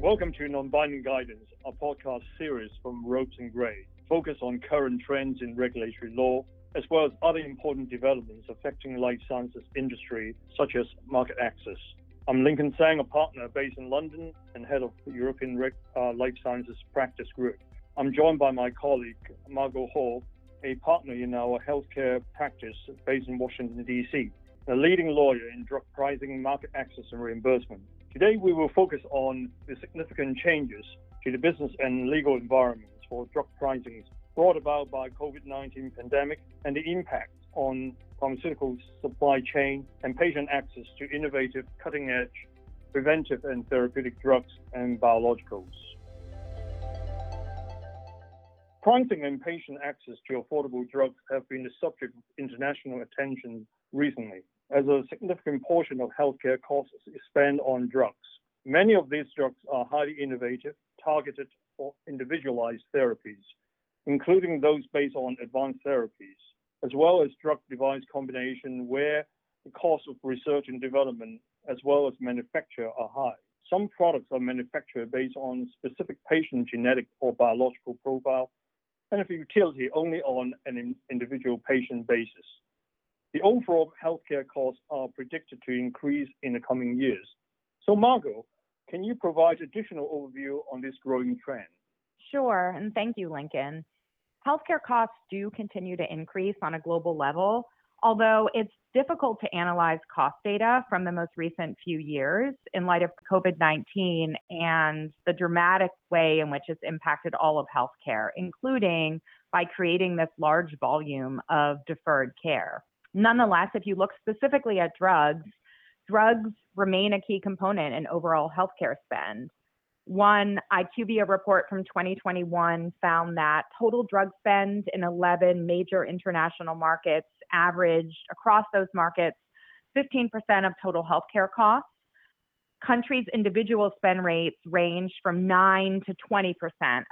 Welcome to Non-Binding Guidance, a podcast series from Ropes and Gray, focused on current trends in regulatory law, as well as other important developments affecting life sciences industry, such as market access. I'm Lincoln Tsang, a partner based in London and head of the European uh, Life Sciences Practice Group. I'm joined by my colleague, Margaux Hall, a partner in our healthcare practice based in Washington, D.C., a leading lawyer in drug pricing, market access, and reimbursement. Today, we will focus on the significant changes to the business and legal environments for drug pricing brought about by COVID-19 pandemic and the impact on pharmaceutical supply chain and patient access to innovative, cutting-edge preventive and therapeutic drugs and biologicals. Pricing and patient access to affordable drugs have been the subject of international attention recently, as a significant portion of healthcare costs is spent on drugs. Many of these drugs are highly innovative, targeted for individualized therapies, including those based on advanced therapies, as well as drug device combination where the cost of research and development as well as manufacture are high. Some products are manufactured based on specific patient genetic or biological profile, and of utility only on an individual patient basis. The overall healthcare costs are predicted to increase in the coming years. So, Margaux, can you provide additional overview on this growing trend? Sure, and thank you, Lincoln. Healthcare costs do continue to increase on a global level, although it's difficult to analyze cost data from the most recent few years in light of COVID 19 and the dramatic way in which it's impacted all of healthcare, including by creating this large volume of deferred care. Nonetheless, if you look specifically at drugs, drugs remain a key component in overall healthcare spend. One IQVIA report from 2021 found that total drug spend in 11 major international markets averaged across those markets 15% of total healthcare costs. Countries' individual spend rates range from 9 to 20%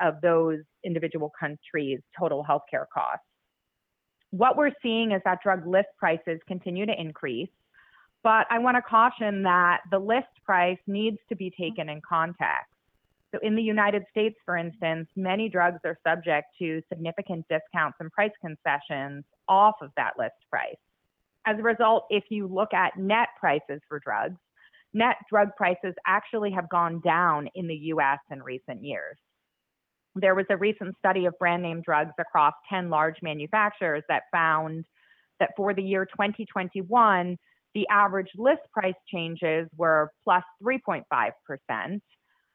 of those individual countries' total healthcare costs. What we're seeing is that drug list prices continue to increase, but I want to caution that the list price needs to be taken in context. So, in the United States, for instance, many drugs are subject to significant discounts and price concessions off of that list price. As a result, if you look at net prices for drugs, net drug prices actually have gone down in the US in recent years. There was a recent study of brand name drugs across 10 large manufacturers that found that for the year 2021, the average list price changes were plus 3.5%,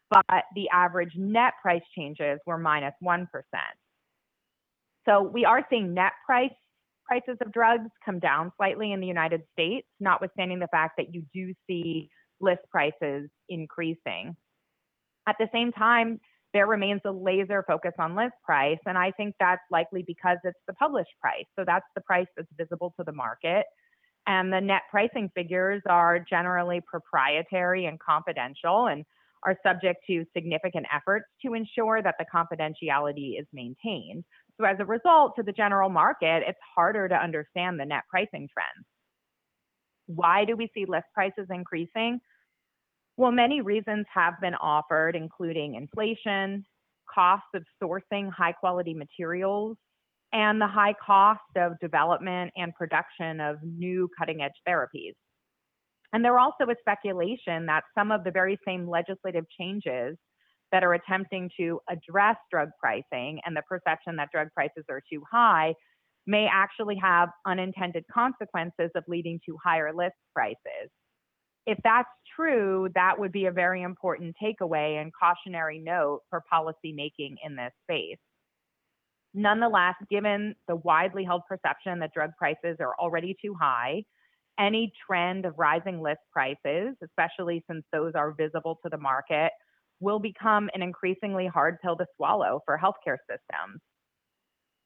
but the average net price changes were minus 1. So we are seeing net price prices of drugs come down slightly in the United States, notwithstanding the fact that you do see list prices increasing. At the same time, there remains a laser focus on list price, and I think that's likely because it's the published price. So that's the price that's visible to the market. And the net pricing figures are generally proprietary and confidential. And are subject to significant efforts to ensure that the confidentiality is maintained. So, as a result, to the general market, it's harder to understand the net pricing trends. Why do we see list prices increasing? Well, many reasons have been offered, including inflation, costs of sourcing high quality materials, and the high cost of development and production of new cutting edge therapies. And there also is speculation that some of the very same legislative changes that are attempting to address drug pricing and the perception that drug prices are too high may actually have unintended consequences of leading to higher list prices. If that's true, that would be a very important takeaway and cautionary note for policy making in this space. Nonetheless, given the widely held perception that drug prices are already too high, any trend of rising list prices, especially since those are visible to the market, will become an increasingly hard pill to swallow for healthcare systems.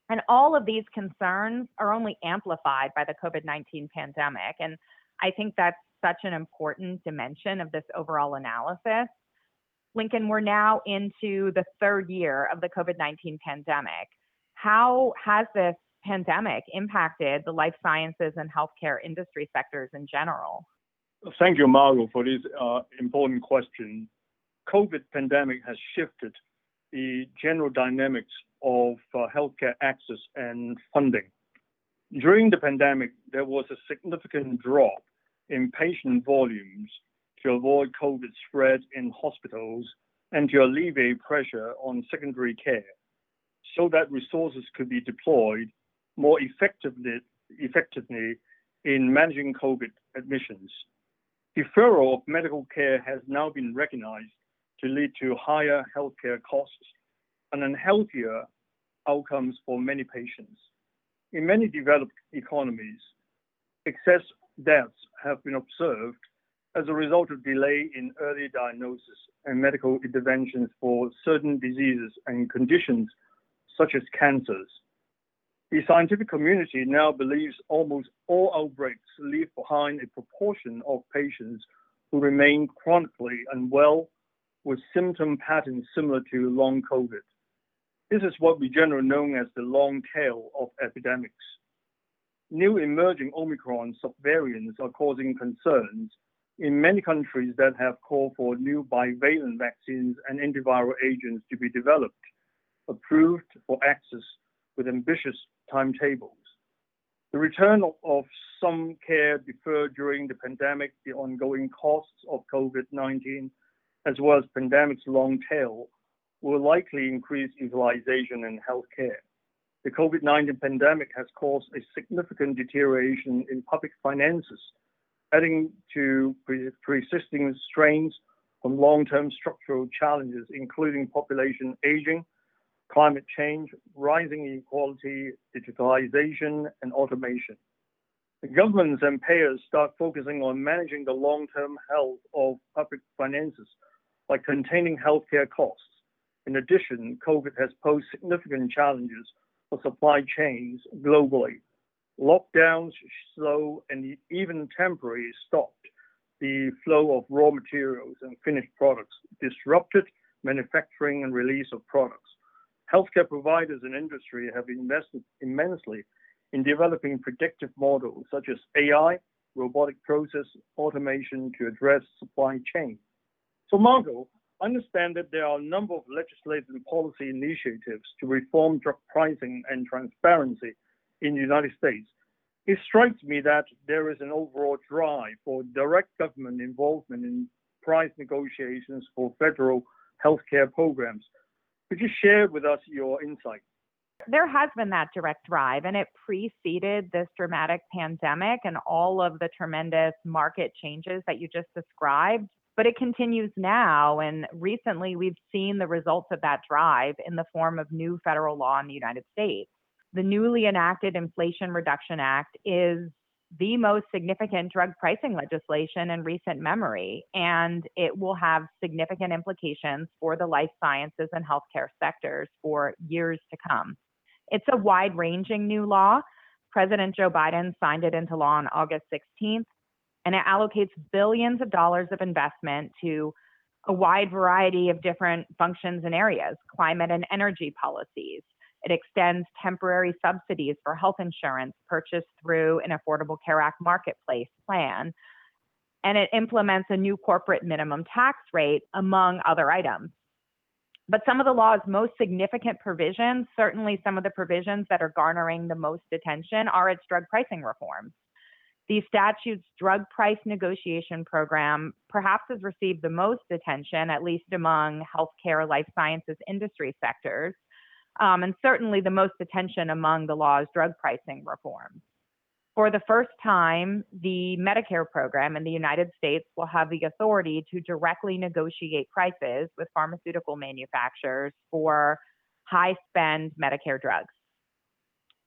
And all of these concerns are only amplified by the COVID 19 pandemic. And I think that's such an important dimension of this overall analysis. Lincoln, we're now into the third year of the COVID 19 pandemic. How has this pandemic impacted the life sciences and healthcare industry sectors in general? Thank you, Margaux, for this uh, important question. COVID pandemic has shifted the general dynamics of uh, healthcare access and funding. During the pandemic, there was a significant drop in patient volumes to avoid COVID spread in hospitals and to alleviate pressure on secondary care so that resources could be deployed more effectively, effectively in managing COVID admissions. Deferral of medical care has now been recognized to lead to higher healthcare costs and unhealthier outcomes for many patients. In many developed economies, excess deaths have been observed as a result of delay in early diagnosis and medical interventions for certain diseases and conditions such as cancers. The scientific community now believes almost all outbreaks leave behind a proportion of patients who remain chronically unwell with symptom patterns similar to long COVID. This is what we generally know as the long tail of epidemics. New emerging Omicron subvariants are causing concerns in many countries that have called for new bivalent vaccines and antiviral agents to be developed, approved for access with ambitious timetables. The return of some care deferred during the pandemic, the ongoing costs of COVID-19, as well as pandemic's long tail, will likely increase utilization in healthcare. The COVID-19 pandemic has caused a significant deterioration in public finances, adding to persisting strains from long-term structural challenges, including population aging, climate change, rising inequality, digitalization, and automation. The governments and payers start focusing on managing the long-term health of public finances by containing healthcare costs. In addition, COVID has posed significant challenges for supply chains globally. Lockdowns, slow, and even temporary stopped the flow of raw materials and finished products, disrupted manufacturing and release of products Healthcare providers and industry have invested immensely in developing predictive models such as AI, robotic process automation to address supply chain. So Margaux, understand that there are a number of legislative and policy initiatives to reform drug pricing and transparency in the United States. It strikes me that there is an overall drive for direct government involvement in price negotiations for federal healthcare programs could you share with us your insight? There has been that direct drive, and it preceded this dramatic pandemic and all of the tremendous market changes that you just described. But it continues now, and recently we've seen the results of that drive in the form of new federal law in the United States. The newly enacted Inflation Reduction Act is the most significant drug pricing legislation in recent memory, and it will have significant implications for the life sciences and healthcare sectors for years to come. It's a wide ranging new law. President Joe Biden signed it into law on August 16th, and it allocates billions of dollars of investment to a wide variety of different functions and areas climate and energy policies, it extends temporary subsidies for health insurance purchased through an Affordable Care Act marketplace plan. And it implements a new corporate minimum tax rate, among other items. But some of the law's most significant provisions, certainly some of the provisions that are garnering the most attention, are its drug pricing reforms. The statute's drug price negotiation program perhaps has received the most attention, at least among healthcare, life sciences industry sectors um, and certainly the most attention among the law's drug pricing reforms. For the first time, the Medicare program in the United States will have the authority to directly negotiate prices with pharmaceutical manufacturers for high spend Medicare drugs.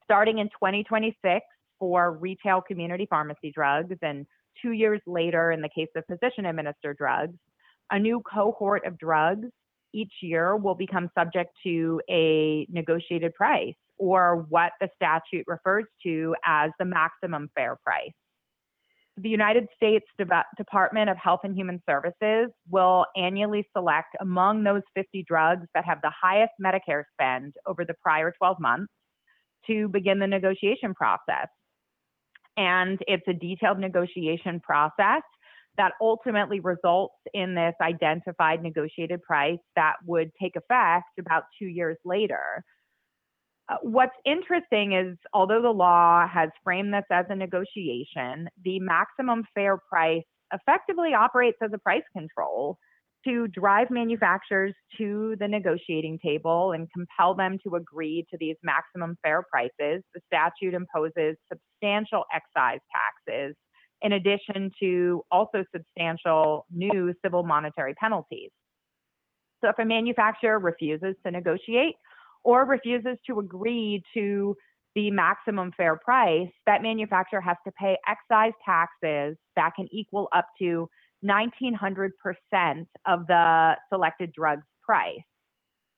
Starting in 2026 for retail community pharmacy drugs, and two years later in the case of physician administered drugs, a new cohort of drugs each year will become subject to a negotiated price or what the statute refers to as the maximum fair price. The United States De- Department of Health and Human Services will annually select among those 50 drugs that have the highest Medicare spend over the prior 12 months to begin the negotiation process. And it's a detailed negotiation process that ultimately results in this identified negotiated price that would take effect about two years later. Uh, what's interesting is, although the law has framed this as a negotiation, the maximum fair price effectively operates as a price control to drive manufacturers to the negotiating table and compel them to agree to these maximum fair prices. The statute imposes substantial excise taxes, in addition to also substantial new civil monetary penalties. So, if a manufacturer refuses to negotiate, or refuses to agree to the maximum fair price, that manufacturer has to pay excise taxes that can equal up to 1900% of the selected drug's price.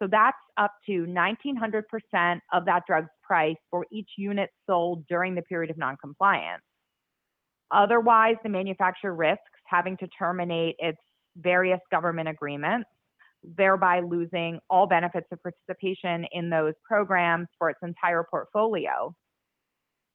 So that's up to 1900% of that drug's price for each unit sold during the period of noncompliance. Otherwise, the manufacturer risks having to terminate its various government agreements thereby losing all benefits of participation in those programs for its entire portfolio.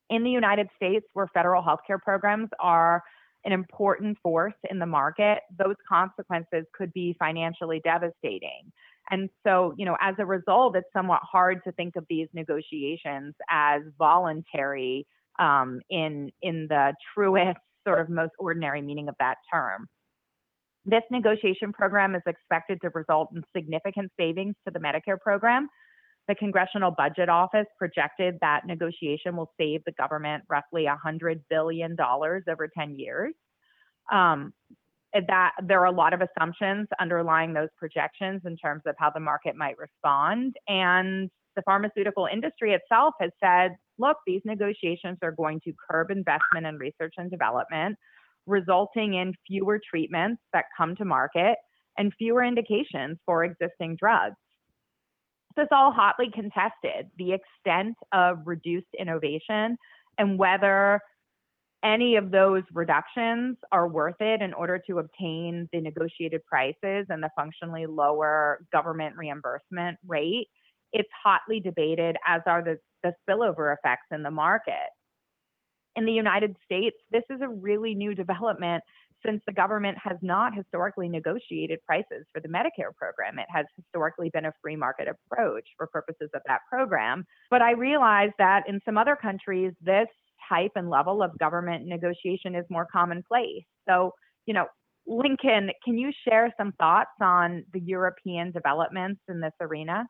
In the United States, where federal healthcare programs are an important force in the market, those consequences could be financially devastating. And so, you know, as a result, it's somewhat hard to think of these negotiations as voluntary um, in in the truest sort of most ordinary meaning of that term. This negotiation program is expected to result in significant savings to the Medicare program. The Congressional Budget Office projected that negotiation will save the government roughly $100 billion over 10 years. Um, that there are a lot of assumptions underlying those projections in terms of how the market might respond. And the pharmaceutical industry itself has said, look, these negotiations are going to curb investment in research and development resulting in fewer treatments that come to market and fewer indications for existing drugs. This is all hotly contested. The extent of reduced innovation and whether any of those reductions are worth it in order to obtain the negotiated prices and the functionally lower government reimbursement rate. It's hotly debated, as are the, the spillover effects in the market in the United States, this is a really new development since the government has not historically negotiated prices for the Medicare program. It has historically been a free market approach for purposes of that program. But I realize that in some other countries, this type and level of government negotiation is more commonplace. So, you know, Lincoln, can you share some thoughts on the European developments in this arena?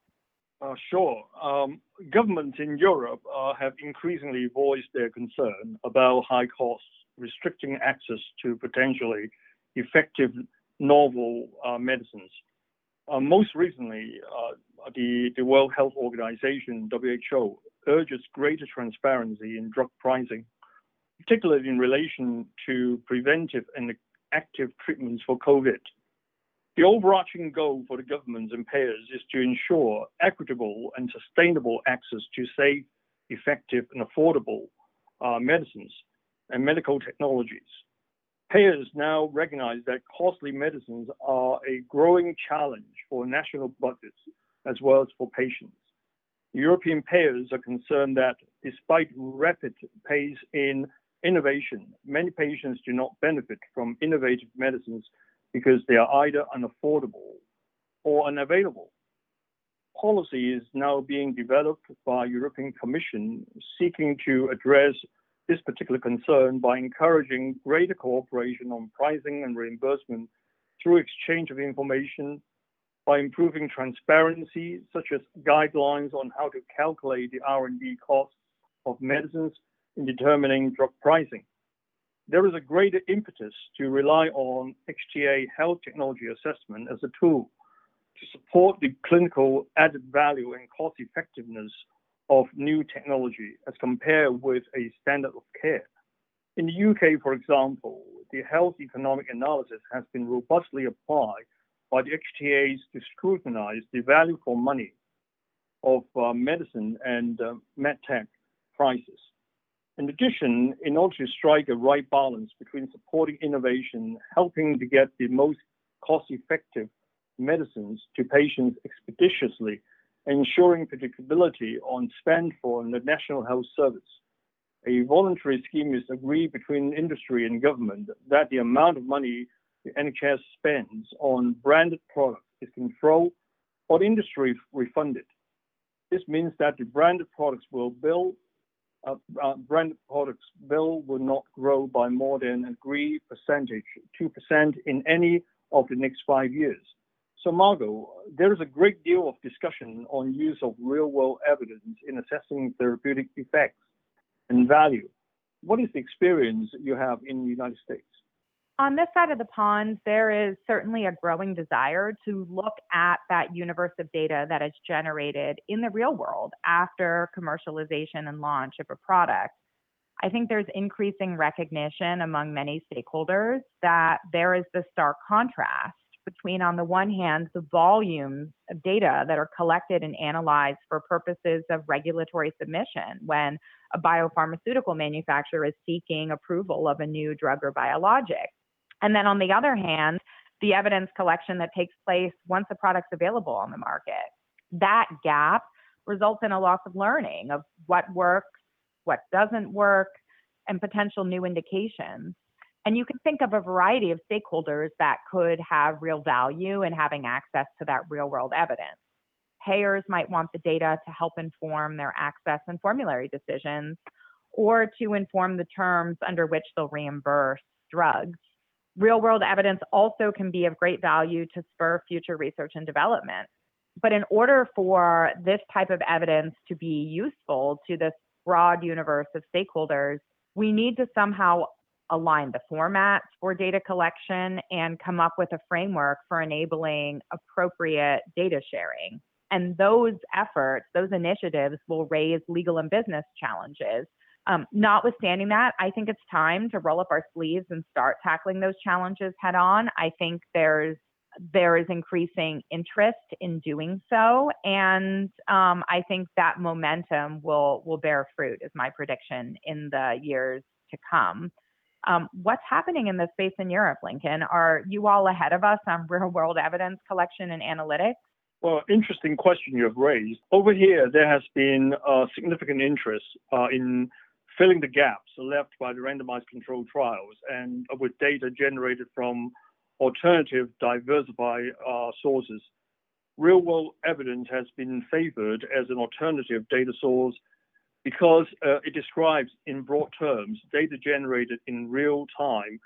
Uh, sure. Um, governments in Europe uh, have increasingly voiced their concern about high costs restricting access to potentially effective novel uh, medicines. Uh, most recently, uh, the, the World Health Organization, WHO, urges greater transparency in drug pricing, particularly in relation to preventive and active treatments for COVID. The overarching goal for the governments and payers is to ensure equitable and sustainable access to safe, effective, and affordable uh, medicines and medical technologies. Payers now recognize that costly medicines are a growing challenge for national budgets as well as for patients. European payers are concerned that despite rapid pace in innovation, many patients do not benefit from innovative medicines because they are either unaffordable or unavailable. Policy is now being developed by European Commission seeking to address this particular concern by encouraging greater cooperation on pricing and reimbursement through exchange of information, by improving transparency, such as guidelines on how to calculate the R&D costs of medicines in determining drug pricing. There is a greater impetus to rely on HTA health technology assessment as a tool to support the clinical added value and cost effectiveness of new technology as compared with a standard of care. In the UK, for example, the health economic analysis has been robustly applied by the HTAs to scrutinize the value for money of uh, medicine and uh, medtech prices. In addition, in order to strike a right balance between supporting innovation, helping to get the most cost-effective medicines to patients expeditiously, ensuring predictability on spend for the National Health Service, A voluntary scheme is agreed between industry and government that the amount of money the NHS spends on branded products is controlled or the industry refunded. This means that the branded products will bill uh, uh, branded products bill will not grow by more than agreed percentage, 2% in any of the next five years. So Margaux, there is a great deal of discussion on use of real-world evidence in assessing therapeutic effects and value. What is the experience you have in the United States? On this side of the pond, there is certainly a growing desire to look at that universe of data that is generated in the real world after commercialization and launch of a product. I think there's increasing recognition among many stakeholders that there is this stark contrast between, on the one hand, the volumes of data that are collected and analyzed for purposes of regulatory submission when a biopharmaceutical manufacturer is seeking approval of a new drug or biologic. And then on the other hand, the evidence collection that takes place once a product's available on the market. That gap results in a loss of learning of what works, what doesn't work, and potential new indications. And you can think of a variety of stakeholders that could have real value in having access to that real world evidence. Payers might want the data to help inform their access and formulary decisions or to inform the terms under which they'll reimburse drugs real world evidence also can be of great value to spur future research and development. But in order for this type of evidence to be useful to this broad universe of stakeholders, we need to somehow align the formats for data collection and come up with a framework for enabling appropriate data sharing. And those efforts, those initiatives will raise legal and business challenges um, notwithstanding that, I think it's time to roll up our sleeves and start tackling those challenges head on. I think there's there is increasing interest in doing so, and um, I think that momentum will will bear fruit, is my prediction in the years to come. Um, what's happening in this space in Europe, Lincoln? Are you all ahead of us on real world evidence collection and analytics? Well, interesting question you have raised. Over here, there has been uh, significant interest uh, in filling the gaps left by the randomized controlled trials and with data generated from alternative diversified uh, sources. Real world evidence has been favored as an alternative data source because uh, it describes in broad terms data generated in real time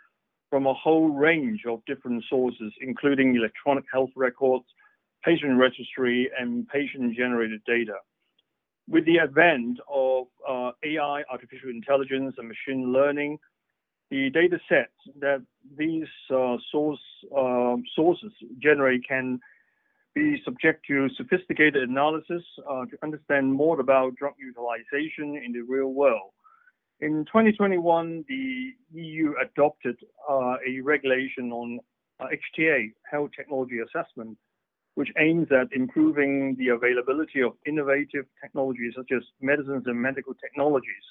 from a whole range of different sources, including electronic health records, patient registry, and patient generated data. With the advent of uh, AI, artificial intelligence, and machine learning, the data sets that these uh, source, uh, sources generate can be subject to sophisticated analysis uh, to understand more about drug utilization in the real world. In 2021, the EU adopted uh, a regulation on HTA, uh, Health Technology Assessment, which aims at improving the availability of innovative technologies such as medicines and medical technologies.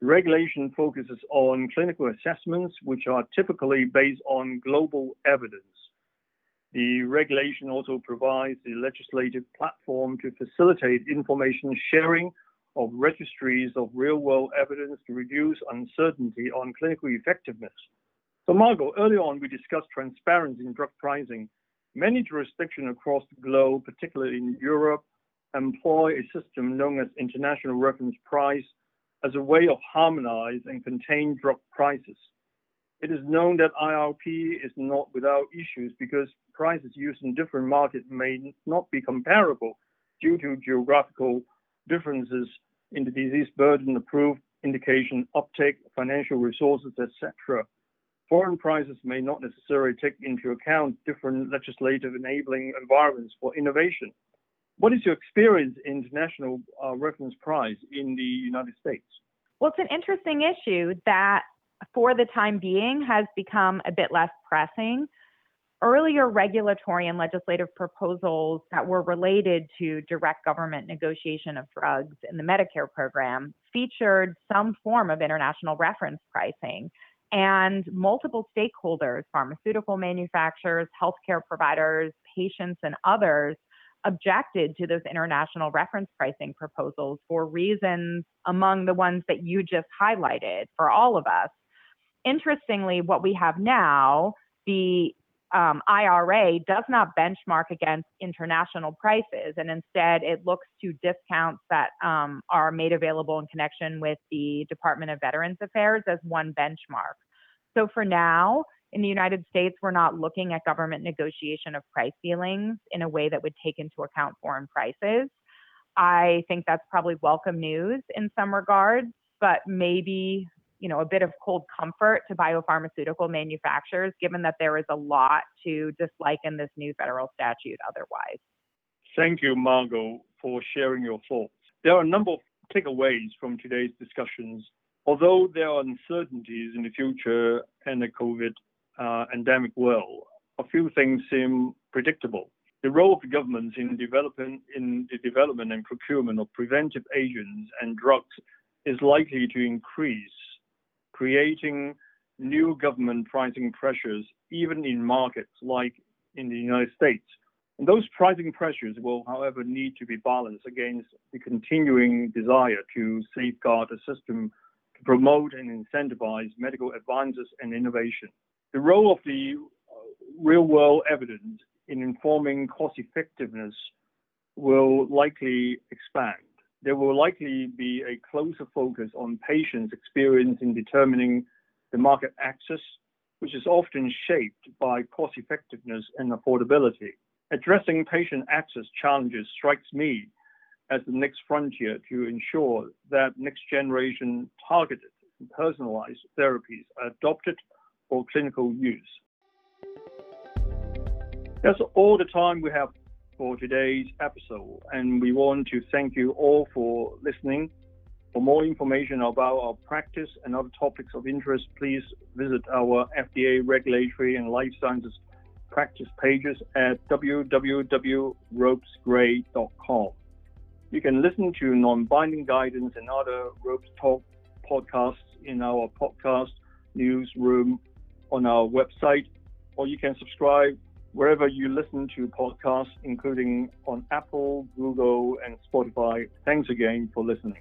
The regulation focuses on clinical assessments, which are typically based on global evidence. The regulation also provides the legislative platform to facilitate information sharing of registries of real world evidence to reduce uncertainty on clinical effectiveness. So, Margaux, earlier on we discussed transparency in drug pricing Many jurisdictions across the globe, particularly in Europe, employ a system known as international reference price as a way of harmonize and contain drug prices. It is known that IRP is not without issues because prices used in different markets may not be comparable due to geographical differences in the disease burden, approved indication, uptake, financial resources, etc foreign prices may not necessarily take into account different legislative enabling environments for innovation. What is your experience in international uh, reference price in the United States? Well, it's an interesting issue that, for the time being, has become a bit less pressing. Earlier regulatory and legislative proposals that were related to direct government negotiation of drugs in the Medicare program featured some form of international reference pricing and multiple stakeholders, pharmaceutical manufacturers, healthcare providers, patients, and others objected to those international reference pricing proposals for reasons among the ones that you just highlighted for all of us. Interestingly, what we have now, the um, IRA does not benchmark against international prices, and instead it looks to discounts that um, are made available in connection with the Department of Veterans Affairs as one benchmark. So for now, in the United States, we're not looking at government negotiation of price ceilings in a way that would take into account foreign prices. I think that's probably welcome news in some regards, but maybe you know a bit of cold comfort to biopharmaceutical manufacturers, given that there is a lot to dislike in this new federal statute otherwise. Thank you, Margaux, for sharing your thoughts. There are a number of takeaways from today's discussions. Although there are uncertainties in the future and the COVID uh, endemic world, a few things seem predictable. The role of governments in in the development and procurement of preventive agents and drugs is likely to increase creating new government pricing pressures, even in markets like in the United States. And those pricing pressures will, however, need to be balanced against the continuing desire to safeguard a system to promote and incentivize medical advances and innovation. The role of the uh, real world evidence in informing cost effectiveness will likely expand there will likely be a closer focus on patients' experience in determining the market access, which is often shaped by cost effectiveness and affordability. Addressing patient access challenges strikes me as the next frontier to ensure that next generation targeted and personalized therapies are adopted for clinical use. That's all the time we have for today's episode, and we want to thank you all for listening. For more information about our practice and other topics of interest, please visit our FDA regulatory and life sciences practice pages at www.ropesgray.com. You can listen to non-binding guidance and other Ropes Talk podcasts in our podcast newsroom on our website, or you can subscribe wherever you listen to podcasts, including on Apple, Google, and Spotify. Thanks again for listening.